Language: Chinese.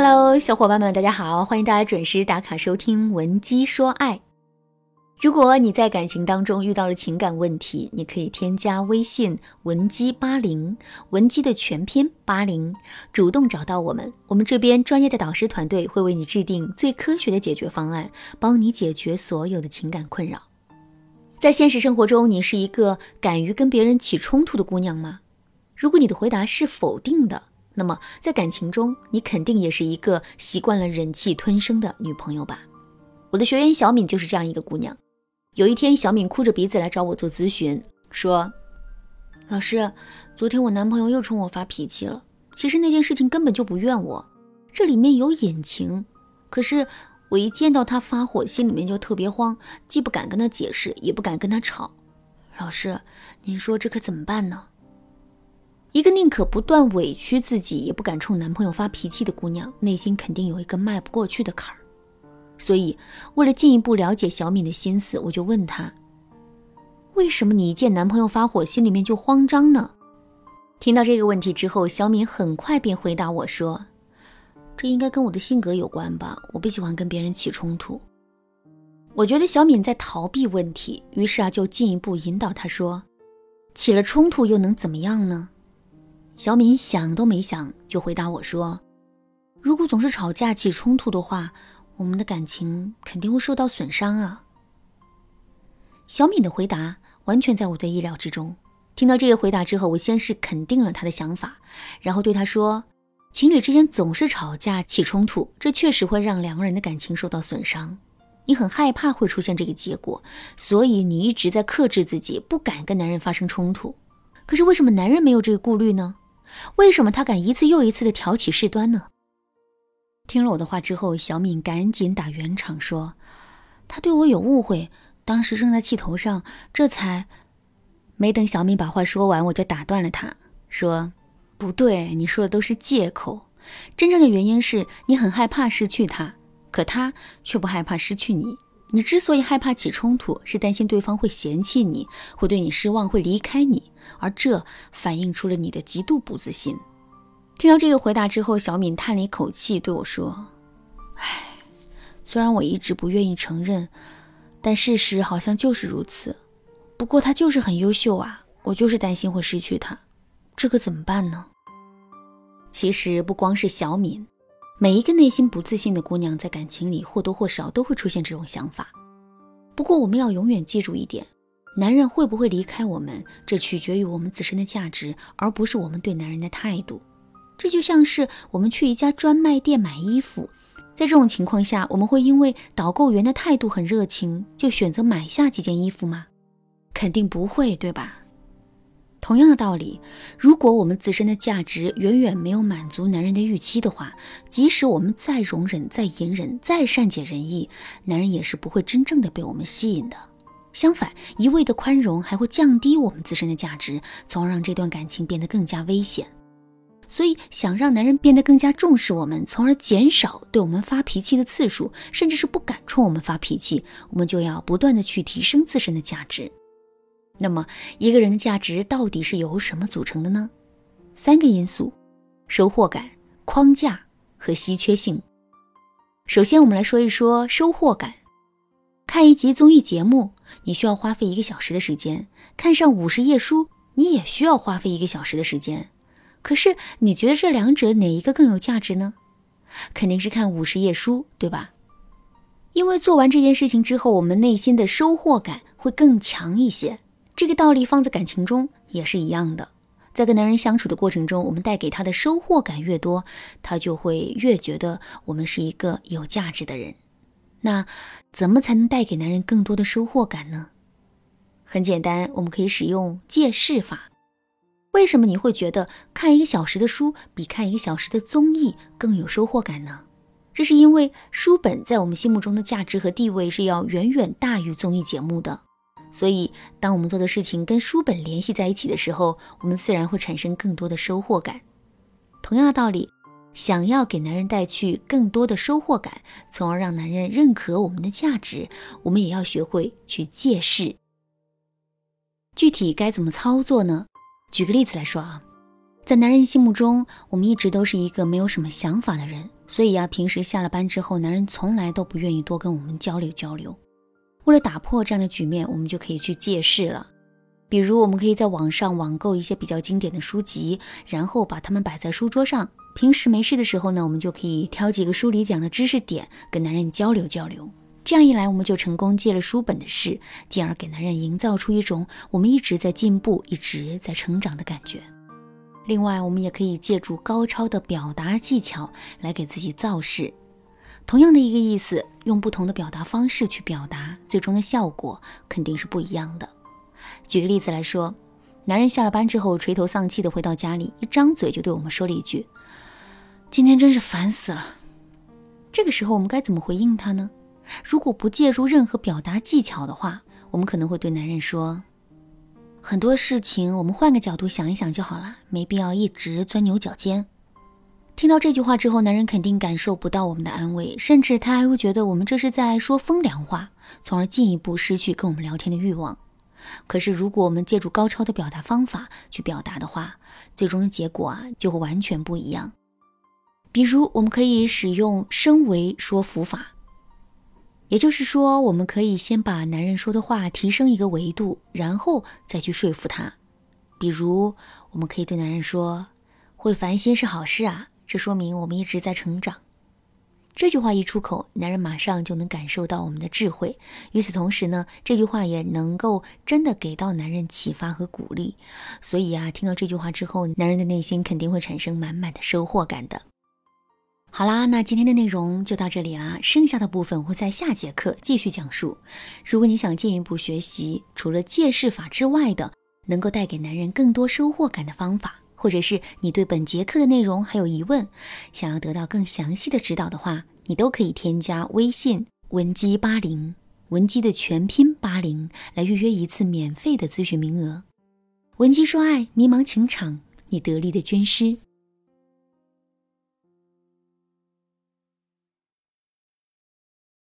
Hello，小伙伴们，大家好，欢迎大家准时打卡收听《文姬说爱》。如果你在感情当中遇到了情感问题，你可以添加微信文姬八零，文姬的全篇八零，主动找到我们，我们这边专业的导师团队会为你制定最科学的解决方案，帮你解决所有的情感困扰。在现实生活中，你是一个敢于跟别人起冲突的姑娘吗？如果你的回答是否定的。那么，在感情中，你肯定也是一个习惯了忍气吞声的女朋友吧？我的学员小敏就是这样一个姑娘。有一天，小敏哭着鼻子来找我做咨询，说：“老师，昨天我男朋友又冲我发脾气了。其实那件事情根本就不怨我，这里面有隐情。可是我一见到他发火，心里面就特别慌，既不敢跟他解释，也不敢跟他吵。老师，您说这可怎么办呢？”一个宁可不断委屈自己，也不敢冲男朋友发脾气的姑娘，内心肯定有一个迈不过去的坎儿。所以，为了进一步了解小敏的心思，我就问她：“为什么你一见男朋友发火，心里面就慌张呢？”听到这个问题之后，小敏很快便回答我说：“这应该跟我的性格有关吧，我不喜欢跟别人起冲突。”我觉得小敏在逃避问题，于是啊，就进一步引导她说：“起了冲突又能怎么样呢？”小敏想都没想就回答我说：“如果总是吵架起冲突的话，我们的感情肯定会受到损伤啊。”小敏的回答完全在我的意料之中。听到这个回答之后，我先是肯定了他的想法，然后对他说：“情侣之间总是吵架起冲突，这确实会让两个人的感情受到损伤。你很害怕会出现这个结果，所以你一直在克制自己，不敢跟男人发生冲突。可是为什么男人没有这个顾虑呢？”为什么他敢一次又一次的挑起事端呢？听了我的话之后，小敏赶紧打圆场说：“他对我有误会，当时正在气头上，这才……”没等小敏把话说完，我就打断了他，说：“不对，你说的都是借口，真正的原因是你很害怕失去他，可他却不害怕失去你。你之所以害怕起冲突，是担心对方会嫌弃你，会对你失望，会离开你。”而这反映出了你的极度不自信。听到这个回答之后，小敏叹了一口气，对我说：“唉，虽然我一直不愿意承认，但事实好像就是如此。不过他就是很优秀啊，我就是担心会失去他，这可怎么办呢？”其实不光是小敏，每一个内心不自信的姑娘，在感情里或多或少都会出现这种想法。不过我们要永远记住一点。男人会不会离开我们，这取决于我们自身的价值，而不是我们对男人的态度。这就像是我们去一家专卖店买衣服，在这种情况下，我们会因为导购员的态度很热情，就选择买下几件衣服吗？肯定不会，对吧？同样的道理，如果我们自身的价值远远没有满足男人的预期的话，即使我们再容忍、再隐忍、再善解人意，男人也是不会真正的被我们吸引的。相反，一味的宽容还会降低我们自身的价值，从而让这段感情变得更加危险。所以，想让男人变得更加重视我们，从而减少对我们发脾气的次数，甚至是不敢冲我们发脾气，我们就要不断的去提升自身的价值。那么，一个人的价值到底是由什么组成的呢？三个因素：收获感、框架和稀缺性。首先，我们来说一说收获感。看一集综艺节目，你需要花费一个小时的时间；看上五十页书，你也需要花费一个小时的时间。可是，你觉得这两者哪一个更有价值呢？肯定是看五十页书，对吧？因为做完这件事情之后，我们内心的收获感会更强一些。这个道理放在感情中也是一样的。在跟男人相处的过程中，我们带给他的收获感越多，他就会越觉得我们是一个有价值的人。那怎么才能带给男人更多的收获感呢？很简单，我们可以使用借势法。为什么你会觉得看一个小时的书比看一个小时的综艺更有收获感呢？这是因为书本在我们心目中的价值和地位是要远远大于综艺节目的。所以，当我们做的事情跟书本联系在一起的时候，我们自然会产生更多的收获感。同样的道理。想要给男人带去更多的收获感，从而让男人认可我们的价值，我们也要学会去借势。具体该怎么操作呢？举个例子来说啊，在男人心目中，我们一直都是一个没有什么想法的人，所以呀，平时下了班之后，男人从来都不愿意多跟我们交流交流。为了打破这样的局面，我们就可以去借势了。比如，我们可以在网上网购一些比较经典的书籍，然后把它们摆在书桌上。平时没事的时候呢，我们就可以挑几个书里讲的知识点，跟男人交流交流。这样一来，我们就成功借了书本的势，进而给男人营造出一种我们一直在进步、一直在成长的感觉。另外，我们也可以借助高超的表达技巧来给自己造势。同样的一个意思，用不同的表达方式去表达，最终的效果肯定是不一样的。举个例子来说，男人下了班之后垂头丧气的回到家里，一张嘴就对我们说了一句：“今天真是烦死了。”这个时候我们该怎么回应他呢？如果不借助任何表达技巧的话，我们可能会对男人说：“很多事情我们换个角度想一想就好了，没必要一直钻牛角尖。”听到这句话之后，男人肯定感受不到我们的安慰，甚至他还会觉得我们这是在说风凉话，从而进一步失去跟我们聊天的欲望。可是，如果我们借助高超的表达方法去表达的话，最终的结果啊就会完全不一样。比如，我们可以使用升维说服法。也就是说，我们可以先把男人说的话提升一个维度，然后再去说服他。比如，我们可以对男人说：“会烦心是好事啊，这说明我们一直在成长。”这句话一出口，男人马上就能感受到我们的智慧。与此同时呢，这句话也能够真的给到男人启发和鼓励。所以啊，听到这句话之后，男人的内心肯定会产生满满的收获感的。好啦，那今天的内容就到这里啦，剩下的部分会在下节课继续讲述。如果你想进一步学习除了借势法之外的，能够带给男人更多收获感的方法，或者是你对本节课的内容还有疑问，想要得到更详细的指导的话，你都可以添加微信文姬八零，文姬的全拼八零，来预约一次免费的咨询名额。文姬说爱，迷茫情场，你得力的军师。